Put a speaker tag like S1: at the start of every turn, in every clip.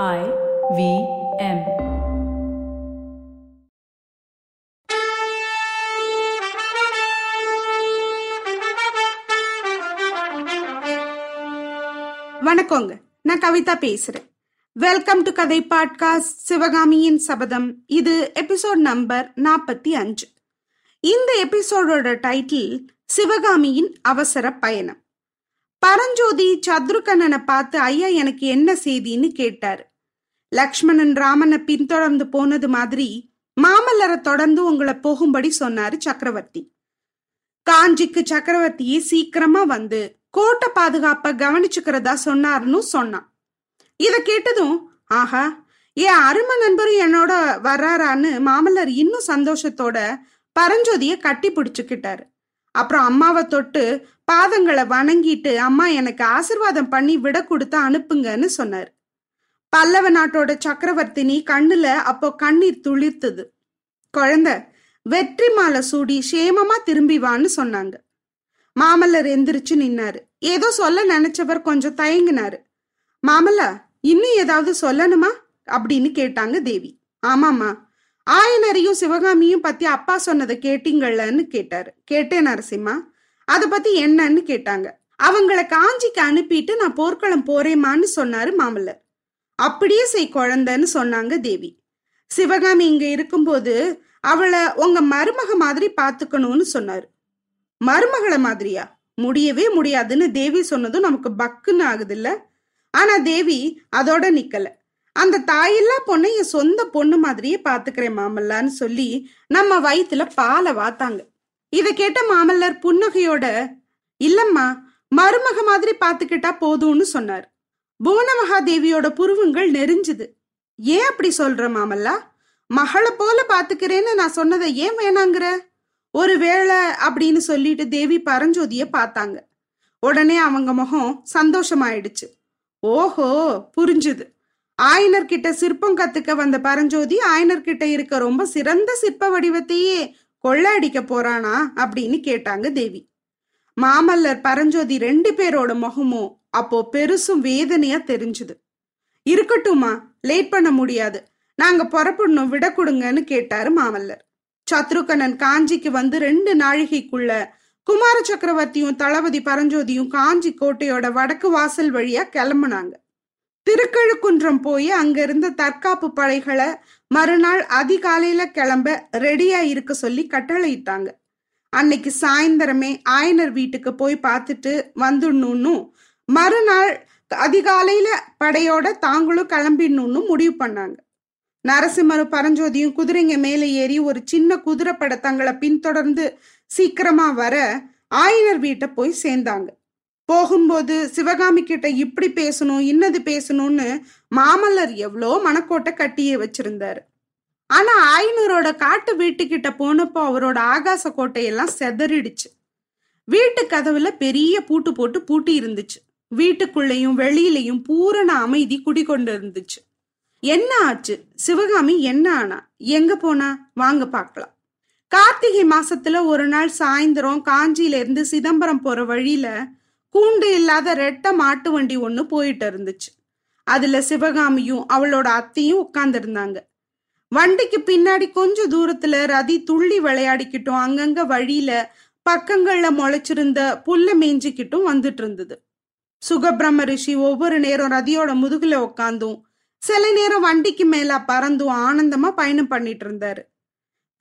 S1: I V M.
S2: வணக்கங்க. நான் கவிதா பேசுறேன். வெல்கம் டு கதை பாட்காஸ்ட் சிவகாமியின் சபதம். இது எபிசோட் நம்பர் நாற்பத்தி அஞ்சு. இந்த எபிசோடோட டைட்டில் சிவகாமியின் அவசர பயணம். பரஞ்சோதி சத்ருகண்ணனை பார்த்து ஐயா எனக்கு என்ன செய்தின்னு கேட்டார். லக்ஷ்மணன் ராமனை பின்தொடர்ந்து போனது மாதிரி மாமல்லரை தொடர்ந்து உங்களை போகும்படி சொன்னாரு சக்கரவர்த்தி. காஞ்சிக்கு சக்கரவர்த்தியே சீக்கிரமா வந்து கோட்டை பாதுகாப்ப கவனிச்சுக்கிறதா சொன்னாருன்னு சொன்னான். இத கேட்டதும் ஆஹா என் அருமை நண்பரும் என்னோட வர்றாரான்னு மாமல்லர் இன்னும் சந்தோஷத்தோட பரஞ்சோதிய கட்டி பிடிச்சுக்கிட்டாரு. அப்புறம் அம்மாவை தொட்டு பாதங்களை வணங்கிட்டு அம்மா எனக்கு ஆசிர்வாதம் பண்ணி விட கொடுத்து அனுப்புங்கன்னு சொன்னார். பல்லவ நாட்டோட சக்கரவர்த்தினி கண்ணுல அப்போ கண்ணீர் துளிர்த்தது. குழந்தை வெற்றி மாலை சூடி சேமமா திரும்பி வான்னு சொன்னாங்க. மாமல்லர் எந்திரிச்சு நின்னாரு. ஏதோ சொல்ல நினைச்சவர் கொஞ்சம் தயங்கினாரு. மாமல்லா இன்னும் ஏதாவது சொல்லணுமா? அப்படின்னு கேட்டாங்க தேவி. ஆமாமா ஆயனரையும் சிவகாமியும் பத்தி அப்பா சொன்னதை கேட்டீங்கள்ளன்னு கேட்டாரு. கேட்டேன் நரசிம்மா. அதை பத்தி என்னன்னு கேட்டாங்க. அவங்கள காஞ்சிக்கு அனுப்பிட்டு நான் போர்க்களம் போறேமான்னு சொன்னாரு மாமல்லர். அப்படியே செய் குழந்தைன்னு சொன்னாங்க தேவி. சிவகாமி இங்க இருக்கும்போது அவளை உங்க மருமக மாதிரி பாத்துக்கணும்னு சொன்னாரு. மருமகளை மாதிரியா? முடியவே முடியாதுன்னு தேவி சொன்னதும் நமக்கு பக்குன்னு ஆகுது இல்ல ஆனா தேவி அதோட நிக்கல. அந்த தாயில்லா பொண்ணை என் சொந்த பொண்ணு மாதிரியே பாத்துக்கிறேன் மாமல்லான்னு சொல்லி நம்ம வயிற்றுல பாலை வாத்தாங்க. இத கேட்ட மாமல்லர் புன்னகையோட இல்லம்மா மருமக மாதிரி பாத்துக்கிட்டா போதும்னு சொன்னார். புவனமகாதேவியோட புருவங்கள் நெறிஞ்சுது ஏன் அப்படி சொல்ற மாமல்லா? மகளை போல பாத்துக்கிறேன்னு நான் சொன்னதை ஏன் வேணாங்கிற? ஒரு வேளை அப்படின்னு சொல்லிட்டு தேவி பரஞ்சோதிய பார்த்தாங்க. உடனே அவங்க முகம் சந்தோஷமாயிடுச்சு. ஓஹோ புரிஞ்சுது. ஆயனர்கிட்ட சிற்பம் கத்துக்க வந்த பரஞ்சோதி ஆயனர்கிட்ட இருக்க ரொம்ப சிறந்த சிற்ப வடிவத்தையே கொள்ளடிக்க போறானா அப்படின்னு கேட்டாங்க தேவி. மாமல்லர் பரஞ்சோதி ரெண்டு பேரோட முகமும் அப்போ பெருசும் வேதனையா தெரிஞ்சுது. இருக்கட்டுமா லேட் பண்ண முடியாது. நாங்க புறப்படணும் விட கொடுங்கன்னு கேட்டாரு மாமல்லர். சத்ருகனன் காஞ்சிக்கு வந்து ரெண்டு நாழிகைக்குள்ள குமார சக்கரவர்த்தியும் தளபதி பரஞ்சோதியும் காஞ்சி கோட்டையோட வடக்கு வாசல் வழியா கிளம்புனாங்க. திருக்கழுக்குன்றம் போய் அங்க இருந்த தற்காப்பு படைகளை மறுநாள் அதிகாலையில கிளம்ப ரெடியா இருக்க சொல்லி கட்டளையிட்டாங்க. அன்னைக்கு சாயந்தரமே ஆயனர் வீட்டுக்கு போய் பார்த்துட்டு வந்துடணும்னு மறுநாள் அதிகாலையில படையோட தாங்களும் கிளம்பிடணும்னு முடிவு பண்ணாங்க. நரசிம்மரும் பரஞ்சோதியும் குதிரைங்க மேலே ஏறி ஒரு சின்ன குதிரை தங்களை பின்தொடர்ந்து சீக்கிரமா வர ஆயனர் வீட்டை போய் சேர்ந்தாங்க. போகும்போது சிவகாமி கிட்ட இப்படி பேசணும் இன்னது பேசணும்னு மாமல்லர் எவ்வளோ மனக்கோட்டை கட்டியே வச்சிருந்தாரு. ஆனா ஆயினூரோட காட்டு வீட்டுக்கிட்ட போனப்போ அவரோட ஆகாச கோட்டையெல்லாம் செதறிடுச்சு. வீட்டு கதவுல பெரிய பூட்டு போட்டு பூட்டி இருந்துச்சு. வீட்டுக்குள்ளேயும் வெளியிலையும் பூரண அமைதி குடிகொண்டு இருந்துச்சு என்ன ஆச்சு? சிவகாமி என்ன ஆனா? எங்க போனா? வாங்க பார்க்கலாம். கார்த்திகை மாசத்துல ஒரு நாள் சாயந்தரம் காஞ்சியில இருந்து சிதம்பரம் போற வழியில கூண்டு இல்லாத ரெட்ட மாட்டு வண்டி ஒன்று போயிட்டு இருந்துச்சு. அதுல சிவகாமியும் அவளோட அத்தையும் உட்கார்ந்துருந்தாங்க. வண்டிக்கு பின்னாடி கொஞ்ச தூரத்துல ரதி துள்ளி விளையாடிக்கிட்டும் அங்கங்க வழியில பக்கங்கள்ல முளைச்சிருந்த புல்ல மேய்ஞ்சிக்கிட்டும் வந்துட்டு இருந்தது. சுகபிரம ரிஷி ஒவ்வொரு நேரம் ரதியோட முதுகுல உட்காந்தும் சில நேரம் வண்டிக்கு மேல பறந்தும் ஆனந்தமா பயணம் பண்ணிட்டு இருந்தாரு.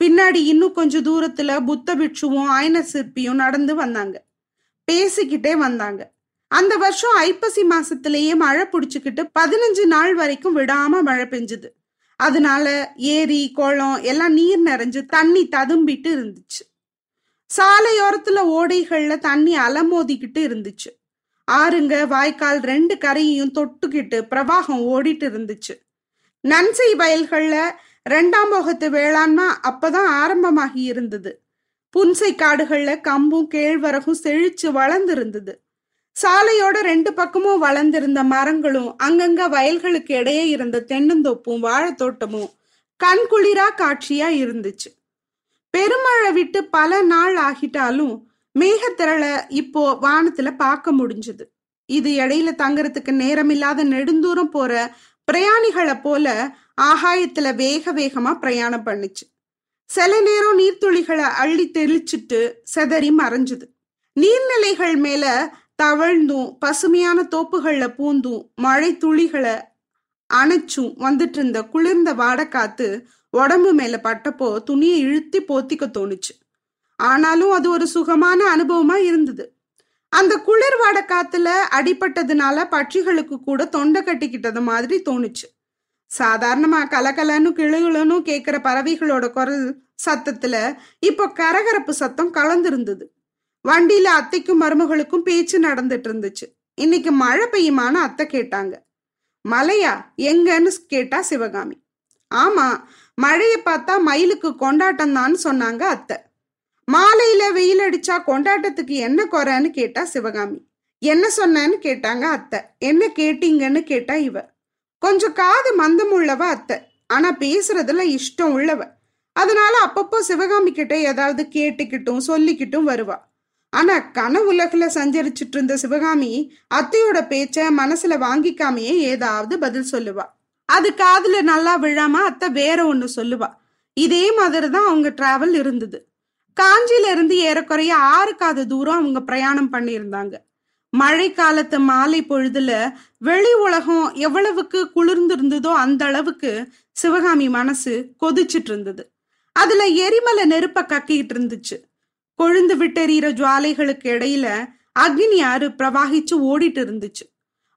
S2: பின்னாடி இன்னும் கொஞ்சம் தூரத்துல புத்த பிட்சுவும் ஆயன சிற்பியும் நடந்து வந்தாங்க. பேசிக்கிட்டே வந்தாங்க. அந்த வருஷம் ஐப்பசி மாசத்திலேயே மழை பிடிச்சுக்கிட்டு பதினஞ்சு நாள் வரைக்கும் விடாம மழை பெஞ்சுது. அதனால ஏரி குளம் எல்லாம் நீர் நிறைஞ்சு தண்ணி ததும்பிட்டு இருந்துச்சு. சாலையோரத்துல ஓடைகள்ல தண்ணி அலமோதிக்கிட்டு இருந்துச்சு. ஆறுங்க வாய்க்கால் ரெண்டு கரையையும் தொட்டுக்கிட்டு பிரவாகம் ஓடிட்டு இருந்துச்சு. நன்சை வயல்கள்ல ரெண்டாம் போகத்து வேளாண்மை அப்பதான் ஆரம்பமாகி இருந்தது. புன்சை காடுகள்ல கம்பும் கேழ்வரகும் செழிச்சு வளர்ந்துருந்தது. சாலையோட ரெண்டு பக்கமும் வளர்ந்திருந்த மரங்களும் அங்கங்க வயல்களுக்கு இடையே இருந்த தென்னந்தோப்பும் வாழைத்தோட்டமும் கண்குளிரா காட்சியா இருந்துச்சு. பெருமழை விட்டு பல நாள் ஆகிட்டாலும் மேகத்திரளை இப்போ வானத்துல பார்க்க முடிஞ்சது. இது இடையில தங்கறதுக்கு நேரமில்லாத நெடுந்தூரம் போற பிரயாணிகளை போல ஆகாயத்துல வேக வேகமா பிரயாணம் பண்ணுச்சு. சில நேரம் நீர்த்துளிகளை அள்ளி தெளிச்சிட்டு செதறி மறைஞ்சுது. நீர்நிலைகள் மேல தவழ்ந்தும் பசுமையான தோப்புகள்ல பூந்தும் மழை துளிகளை அணைச்சும் வந்துட்டு இருந்த குளிர்ந்த வாடக்காத்து உடம்பு மேல பட்டப்போ துணியை இழுத்தி போத்திக்க தோணுச்சு. ஆனாலும் அது ஒரு சுகமான அனுபவமா இருந்தது. அந்த குளிர் வாட காத்துல அடிபட்டதுனால பட்சிகளுக்கு கூட தொண்டை கட்டிக்கிட்டது மாதிரி தோணுச்சு. சாதாரணமா கலகலன்னு கிளுகிளுன்னு கேக்குற பறவைகளோட குரல் சத்தத்துல இப்போ கரகரப்பு சத்தம் கலந்திருந்தது. வண்டியில அத்தைக்கும் மருமகளுக்கும் பேச்சு நடந்துட்டு இருந்துச்சு. இன்னைக்கு மழை பெய்யுமான்னு அத்தை கேட்டாங்க. மலையா எங்கன்னு கேட்டா சிவகாமி. ஆமா மழையை பார்த்தா மயிலுக்கு கொண்டாட்டம் தான் சொன்னாங்க அத்தை. மாலையில வெயில் அடிச்சா கொண்டாட்டத்துக்கு என்ன குறைன்னு கேட்டா சிவகாமி. என்ன சொன்னேன்னு கேட்டாங்க அத்தை. என்ன கேட்டீங்கன்னு கேட்டா இவ. கொஞ்சம் காது மந்தம் உள்ளவ அத்தை. ஆனா பேசுறதுல இஷ்டம் உள்ளவ. அதனால அப்பப்போ சிவகாமி கிட்ட ஏதாவது கேட்டுக்கிட்டும் சொல்லிக்கிட்டும் வருவா. ஆனா கனவுலகில் சஞ்சரிச்சிட்டு இருந்த சிவகாமி அத்தையோட பேச்ச மனசுல வாங்கிக்காமையே ஏதாவது பதில் சொல்லுவா. அது காதுல நல்லா விழாம அத்தை வேற ஒன்று சொல்லுவா. இதே மாதிரி தான் அவங்க டிராவல் இருந்தது. காஞ்சியில இருந்து ஏறக்குறைய ஆறு காத தூரம் அவங்க பிரயாணம் பண்ணியிருந்தாங்க. மழை காலத்து மாலை பொழுதுல வெளி உலகம் எவ்வளவுக்கு குளிர்ந்திருந்ததோ அந்த அளவுக்கு சிவகாமி மனசு கொதிச்சிட்டு இருந்தது அதுல எரிமலை நெருப்ப கக்கிட்டு இருந்துச்சு கொழுந்து விட்டெறிகிற ஜுவாலைகளுக்கு இடையில அக்னி ஆறு பிரவாகிச்சு ஓடிட்டு இருந்துச்சு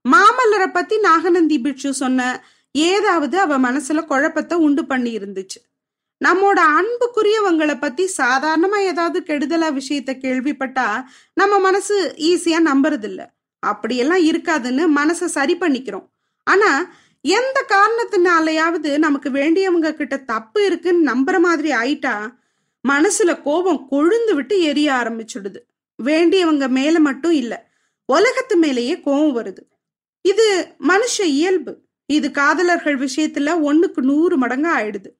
S2: மாமல்லரை பத்தி நாகநந்தி பிட்சு சொன்ன ஏதாவது அவ மனசுல குழப்பத்தை உண்டு பண்ணி இருந்துச்சு நம்மோட அன்புக்குரியவங்களை பத்தி சாதாரணமா ஏதாவது கெடுதலா விஷயத்த கேள்விப்பட்டா நம்ம மனசு ஈஸியா நம்புறது இல்ல அப்படியெல்லாம் இருக்காதுன்னு மனசை சரி பண்ணிக்கிறோம். ஆனா எந்த காரணத்தினாலையாவது நமக்கு வேண்டியவங்க கிட்ட தப்பு இருக்குன்னு நம்புற மாதிரி ஆயிட்டா மனசுல கோபம் கொழுந்து விட்டு எரிய ஆரம்பிச்சுடுது. வேண்டியவங்க மேல மட்டும் இல்ல உலகத்து மேலேயே கோபம் வருது. இது மனுஷ இயல்பு. இது காதலர்கள் விஷயத்துல ஒண்ணுக்கு நூறு மடங்கா ஆயிடுது.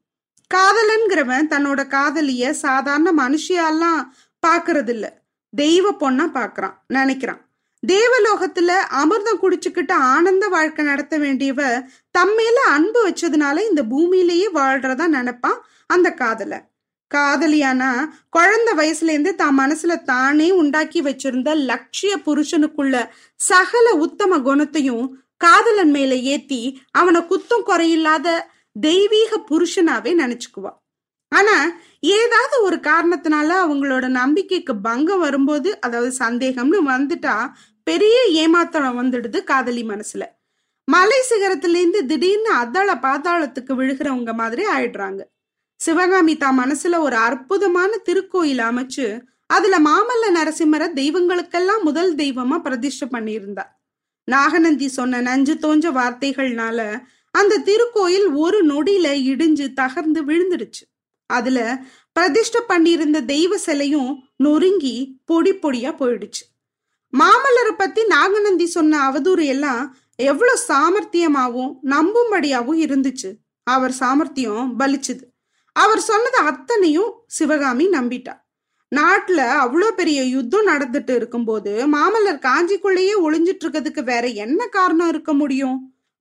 S2: காதலன்கிறவன் தன்னோட காதலிய சாதாரண மனுஷியாலாம் பாக்குறது இல்ல தெய்வ பொண்ணா பாக்குறான் நினைக்கிறான். தேவலோகத்துல அமிர்தம் குடிச்சுக்கிட்டு ஆனந்த வாழ்க்கை நடத்த வேண்டியவ தம்மேல அன்பு வச்சதுனால இந்த பூமியிலேயே வாழ்றதா நினைப்பான் அந்த காதல காதலியானா குழந்தை வயசுல இருந்து தான் மனசுல தானே உண்டாக்கி வச்சிருந்த லட்சிய புருஷனுக்குள்ள சகல உத்தம குணத்தையும் காதலன் மேல ஏத்தி அவனை குத்தம் குறையில்லாத தெய்வீக புருஷனாவே நினைச்சுக்குவா. ஆனா ஏதாவது ஒரு காரணத்தினால அவங்களோட நம்பிக்கைக்கு பங்கம் வரும்போது அதாவது சந்தேகம்னு வந்துட்டா பெரிய ஏமாத்தம் வந்துடுது காதலி மனசுல. மலை சிகரத்திலேருந்து திடீர்னு அதாள பாதாளத்துக்கு விழுகிறவங்க மாதிரி ஆயிடுறாங்க. சிவகாமி தான் மனசுல ஒரு அற்புதமான திருக்கோயில் அமைச்சு அதுல மாமல்ல நரசிம்மரை தெய்வங்களுக்கெல்லாம் முதல் தெய்வமா பிரதிஷ்டை பண்ணியிருந்தா. நாகநந்தி சொன்ன நஞ்சு தோஞ்ச வார்த்தைகள்னால அந்த திருக்கோயில் ஒரு நொடியில இடிஞ்சு தகர்ந்து விழுந்துடுச்சு. அதுல பிரதிஷ்ட பண்ணியிருந்த தெய்வ சிலையும் நொறுங்கி பொடி பொடியா போயிடுச்சு. மாமல்லரை பத்தி நாகநந்தி சொன்ன அவதூறு எல்லாம் எவ்வளவு சாமர்த்தியமாவும் நம்பும்படியாவும் இருந்துச்சு. அவர் சாமர்த்தியம் பலிச்சுது. அவர் சொன்னது அத்தனையும் சிவகாமி நம்பிட்டா. நாட்டுல அவ்வளோ பெரிய யுத்தம் நடந்துட்டு இருக்கும்போது மாமல்லர் காஞ்சிக்குள்ளேயே ஒளிஞ்சிட்டு இருக்கிறதுக்கு வேற என்ன காரணம் இருக்க முடியும்?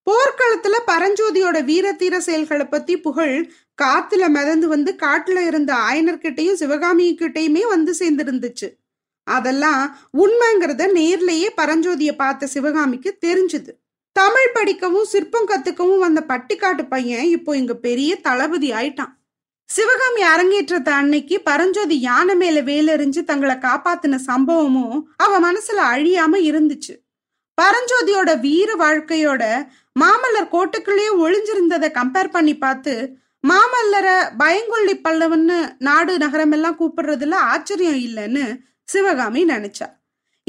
S2: போர்க்களத்துல பரஞ்சோதியோட வீர தீர செயல்களை பத்தி புகழ் காத்துல மிதந்து வந்து காட்டுல இருந்த ஆயனர்கிட்டையும் சிவகாமி கிட்டையுமே வந்து சேர்ந்திருந்துச்சு. அதெல்லாம் உண்மைங்கிறத நேர்லயே பரஞ்சோதிய பார்த்த சிவகாமிக்கு தெரிஞ்சுது. தமிழ் படிக்கவும் சிற்பம் கத்துக்கவும் வந்த பட்டிக்காட்டு பையன் இப்போ இங்க பெரிய தளபதி ஆயிட்டான். சிவகாமி அரங்கேற்றத்த அன்னைக்கு பரஞ்சோதி யானை மேல வேலெறிஞ்சு தங்களை காப்பாத்தின சம்பவமும் அவ மனசுல அழியாம இருந்துச்சு. பரஞ்சோதியோட வீர வாழ்க்கையோட மாமல்லர் கோட்டுக்குள்ளேயே ஒளிஞ்சிருந்ததை கம்பேர் பண்ணி பார்த்து மாமல்லரை பயங்கொள்ளி பல்லவன்னு நாடு நகரம் எல்லாம் கூப்பிடுறதுல ஆச்சரியம் இல்லைன்னு சிவகாமி நினைச்சா.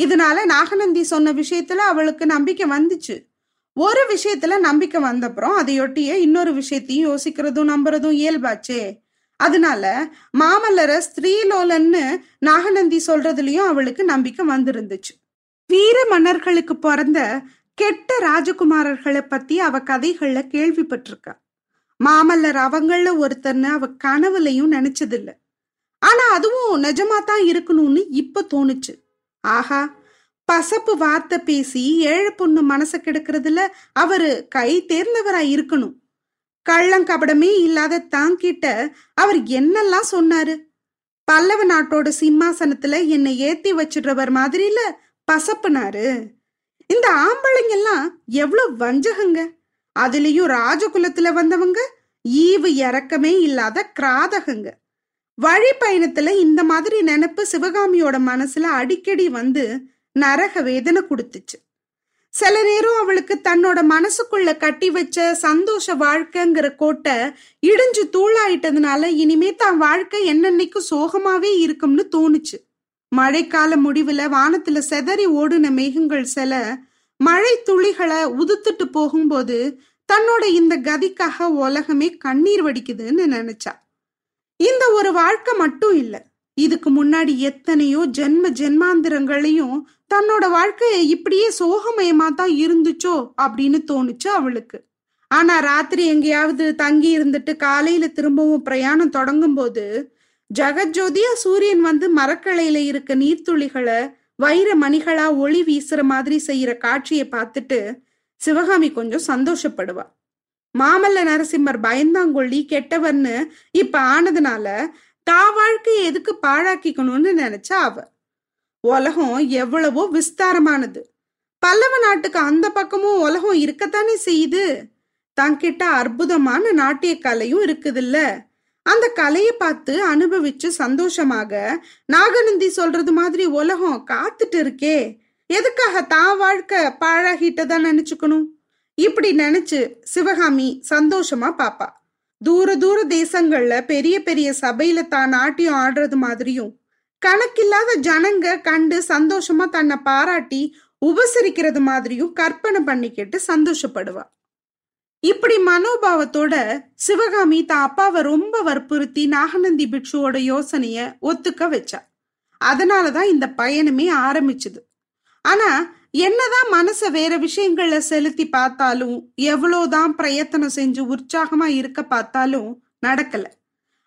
S2: இதனால நாகநந்தி சொன்ன விஷயத்துல அவளுக்கு நம்பிக்கை வந்துச்சு. ஒரு விஷயத்துல நம்பிக்கை வந்தப்புறம் அதையொட்டிய இன்னொரு விஷயத்தையும் யோசிக்கிறதும் நம்புறதும் இயல்பாச்சே. அதனால மாமல்லர ஸ்திரீலோலன்னு நாகநந்தி சொல்றதுலயும் அவளுக்கு நம்பிக்கை வந்திருந்துச்சு. வீர மன்னர்களுக்கு பிறந்த கெட்ட ராஜகுமாரர்களை பத்தி அவ கதைகள்ல கேள்விப்பட்டிருக்கா மாமல்லர் அவங்கள ஒருத்தர்னு அவ கனவுலையும் நினைச்சதில்ல. ஆனா அதுவும் நிஜமா தான் இருக்கணும்னு இப்ப தோணுச்சு. ஆஹா பசப்பு வார்த்தை பேசி ஏழை பொண்ணு மனசை கெடுக்கிறதுல அவரு கை தேர்ந்தவரா இருக்கணும். கள்ளங்கபடமே இல்லாத தாங்கிட்ட அவர் என்னெல்லாம் சொன்னாரு? பல்லவ நாட்டோட சிம்மாசனத்துல என்னை ஏத்தி வச்சிடுறவர் மாதிரில பசப்புனாரு. இந்த ஆம்பளைங்க எல்லாம் எவ்வளவு வஞ்சகங்க? அதுலயும் ராஜகுலத்துல வந்தவங்க ஈவு இறக்கமே இல்லாத கிராதகங்க. வழி பயணத்துல இந்த மாதிரி நினப்பு சிவகாமியோட மனசுல அடிக்கடி வந்து நரக வேதனை கொடுத்துச்சு. சில நேரம் அவளுக்கு தன்னோட மனசுக்குள்ள கட்டி வச்ச சந்தோஷ வாழ்க்கைங்கிற கோட்டை இடிஞ்சு தூளாயிட்டதுனால இனிமே தான் வாழ்க்கை என்னன்னைக்கும் சோகமாவே இருக்கும்னு தோணுச்சு. மழைக்கால முடிவுல வானத்துல செதறி ஓடுன மேகங்கள் சில மழை துளிகளை உதுத்துட்டு போகும்போது தன்னோட இந்த கதிக்காக உலகமே கண்ணீர் வடிக்குதுன்னு நினைச்சா. இந்த ஒரு வாழ்க்கை மட்டும் இல்ல இதுக்கு முன்னாடி எத்தனையோ ஜென்ம ஜென்மாந்திரங்களையும் தன்னோட வாழ்க்கையை இப்படியே சோகமயமா தான் இருந்துச்சோ அப்படின்னு தோணுச்சு அவளுக்கு. ஆனா ராத்திரி எங்கேயாவது தங்கி இருந்துட்டு காலையில திரும்பவும் பிரயாணம் தொடங்கும் போது ஜெகஜோதியா சூரியன் வந்து மரக்கலையில இருக்க நீர்த்துளிகளை வைர மணிகளா ஒளி வீசுற மாதிரி செய்யற காட்சியை பார்த்துட்டு சிவகாமி கொஞ்சம் சந்தோஷப்படுவா. மாமல்ல நரசிம்மர் பயந்தாங்கொள்ளி கெட்டவர்னு இப்ப ஆனதுனால தா வாழ்க்கையை எதுக்கு பாழாக்கிக்கணும்னு நினைச்சா அவ. உலகம் எவ்வளவோ விஸ்தாரமானது. பல்லவ நாட்டுக்கு அந்த பக்கமும் உலகம் இருக்கத்தானே செய்யுது? தங்கிட்ட அற்புதமான நாட்டிய கலையும் இருக்குதுல்ல? அந்த கலையை பார்த்து அனுபவிச்சு சந்தோஷமாக நாகநந்தி சொல்றது மாதிரி உலகம் காத்துட்டு இருக்கே. எதுக்காக தான் வாழ்க்கை பாழாகிட்டதா நினைச்சுக்கணும்? இப்படி நினைச்சு சிவகாமி சந்தோஷமா பாப்பா. தூர தூர தேசங்கள்ல பெரிய பெரிய சபையில தான் நாட்டியம் ஆடுறது மாதிரியும் கணக்கில்லாத ஜனங்க கண்டு சந்தோஷமா தன்னை பாராட்டி உபசரிக்கிறது மாதிரியும் கற்பனை பண்ணிக்கிட்டு சந்தோஷப்படுவா. இப்படி மனோபாவத்தோட சிவகாமி தான் அப்பாவை ரொம்ப வற்புறுத்தி நாகநந்தி பிட்சுவோட யோசனைய ஒத்துக்க வச்சா. அதனாலதான் இந்த பயணமே ஆரம்பிச்சது. ஆனா என்னதான் மனசை வேற விஷயங்கள்ல செலுத்தி பார்த்தாலும் எவ்வளோதான் பிரயத்தனம் செஞ்சு உற்சாகமா இருக்க பார்த்தாலும் நடக்கல.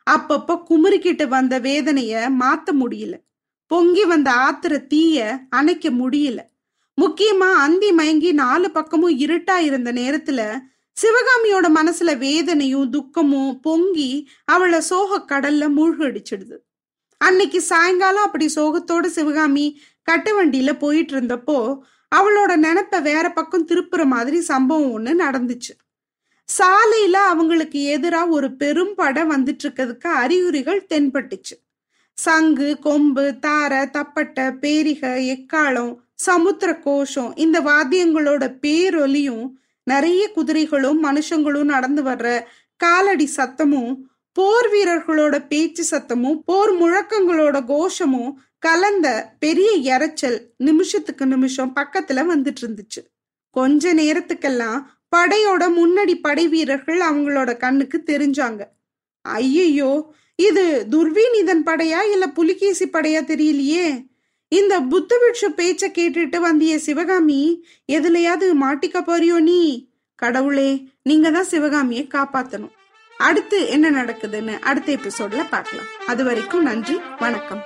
S2: அப்பப்போ குமுறிக்கிட்டு வந்த வேதனைய மாத்த முடியல. பொங்கி வந்த ஆத்திர தீய அணைக்க முடியல. முக்கியமா அந்தி மயங்கி நாலு பக்கமும் இருட்டா இருந்த நேரத்துல சிவகாமியோட மனசுல வேதனையும் துக்கமும் பொங்கி அவளை சோக கடல்ல மூழ்கடிச்சிடுது. அன்னைக்கு சாயங்காலம் அப்படி சோகத்தோட சிவகாமி கட்ட வண்டியில போயிட்டு இருந்தப்போ அவளோட நினப்ப வேற பக்கம் திருப்புற மாதிரி சம்பவம் ஒண்ணு நடந்துச்சு. சாலையில அவங்களுக்கு எதிரா ஒரு பெரும் படம் வந்துட்டு இருக்கிறதுக்கு அறிகுறிகள் தென்பட்டுச்சு. சங்கு கொம்பு தாரை தப்பட்டை பேரிக எக்காலம் சமுத்திர கோஷம் இந்த வாத்தியங்களோட பேரொலியும் நிறைய குதிரைகளும் மனுஷங்களும் நடந்து வர்ற காலடி சத்தமும் போர் வீரர்களோட பேச்சு சத்தமும் போர் முழக்கங்களோட கோஷமும் கலந்த பெரிய இறைச்சல் நிமிஷத்துக்கு நிமிஷம் பக்கத்துல வந்துட்டு இருந்துச்சு. கொஞ்ச நேரத்துக்கெல்லாம் படையோட முன்னடி படை வீரர்கள் அவங்களோட கண்ணுக்கு தெரிஞ்சாங்க. ஐயையோ இது துர்வீனிதன் படையா இல்ல புலிகேசி படையா தெரியலையே? இந்த புத்த பிட்சு பேச்ச கேட்டுட்டு வந்திய சிவகாமி எதுலயாவது மாட்டிக்க போறியோ நீ? கடவுளே நீங்க தான் சிவகாமியை காப்பாத்தணும். அடுத்து என்ன நடக்குதுன்னு அடுத்த எபிசோட்ல பார்க்கலாம். அது வரைக்கும் நன்றி வணக்கம்.